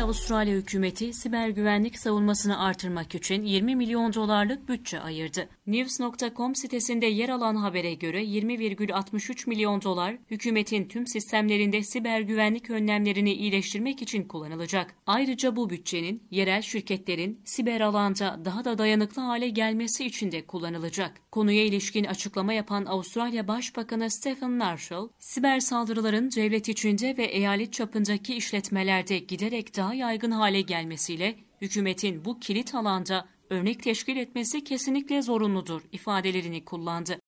Avustralya hükümeti siber güvenlik savunmasını artırmak için 20 milyon dolarlık bütçe ayırdı. News.com sitesinde yer alan habere göre 20,63 milyon dolar hükümetin tüm sistemlerinde siber güvenlik önlemlerini iyileştirmek için kullanılacak. Ayrıca bu bütçenin yerel şirketlerin siber alanda daha da dayanıklı hale gelmesi için de kullanılacak. Konuya ilişkin açıklama yapan Avustralya Başbakanı Stephen Marshall, siber saldırıların devlet içinde ve eyalet çapındaki işletmelerde giderek daha yaygın hale gelmesiyle hükümetin bu kilit alanda örnek teşkil etmesi kesinlikle zorunludur ifadelerini kullandı.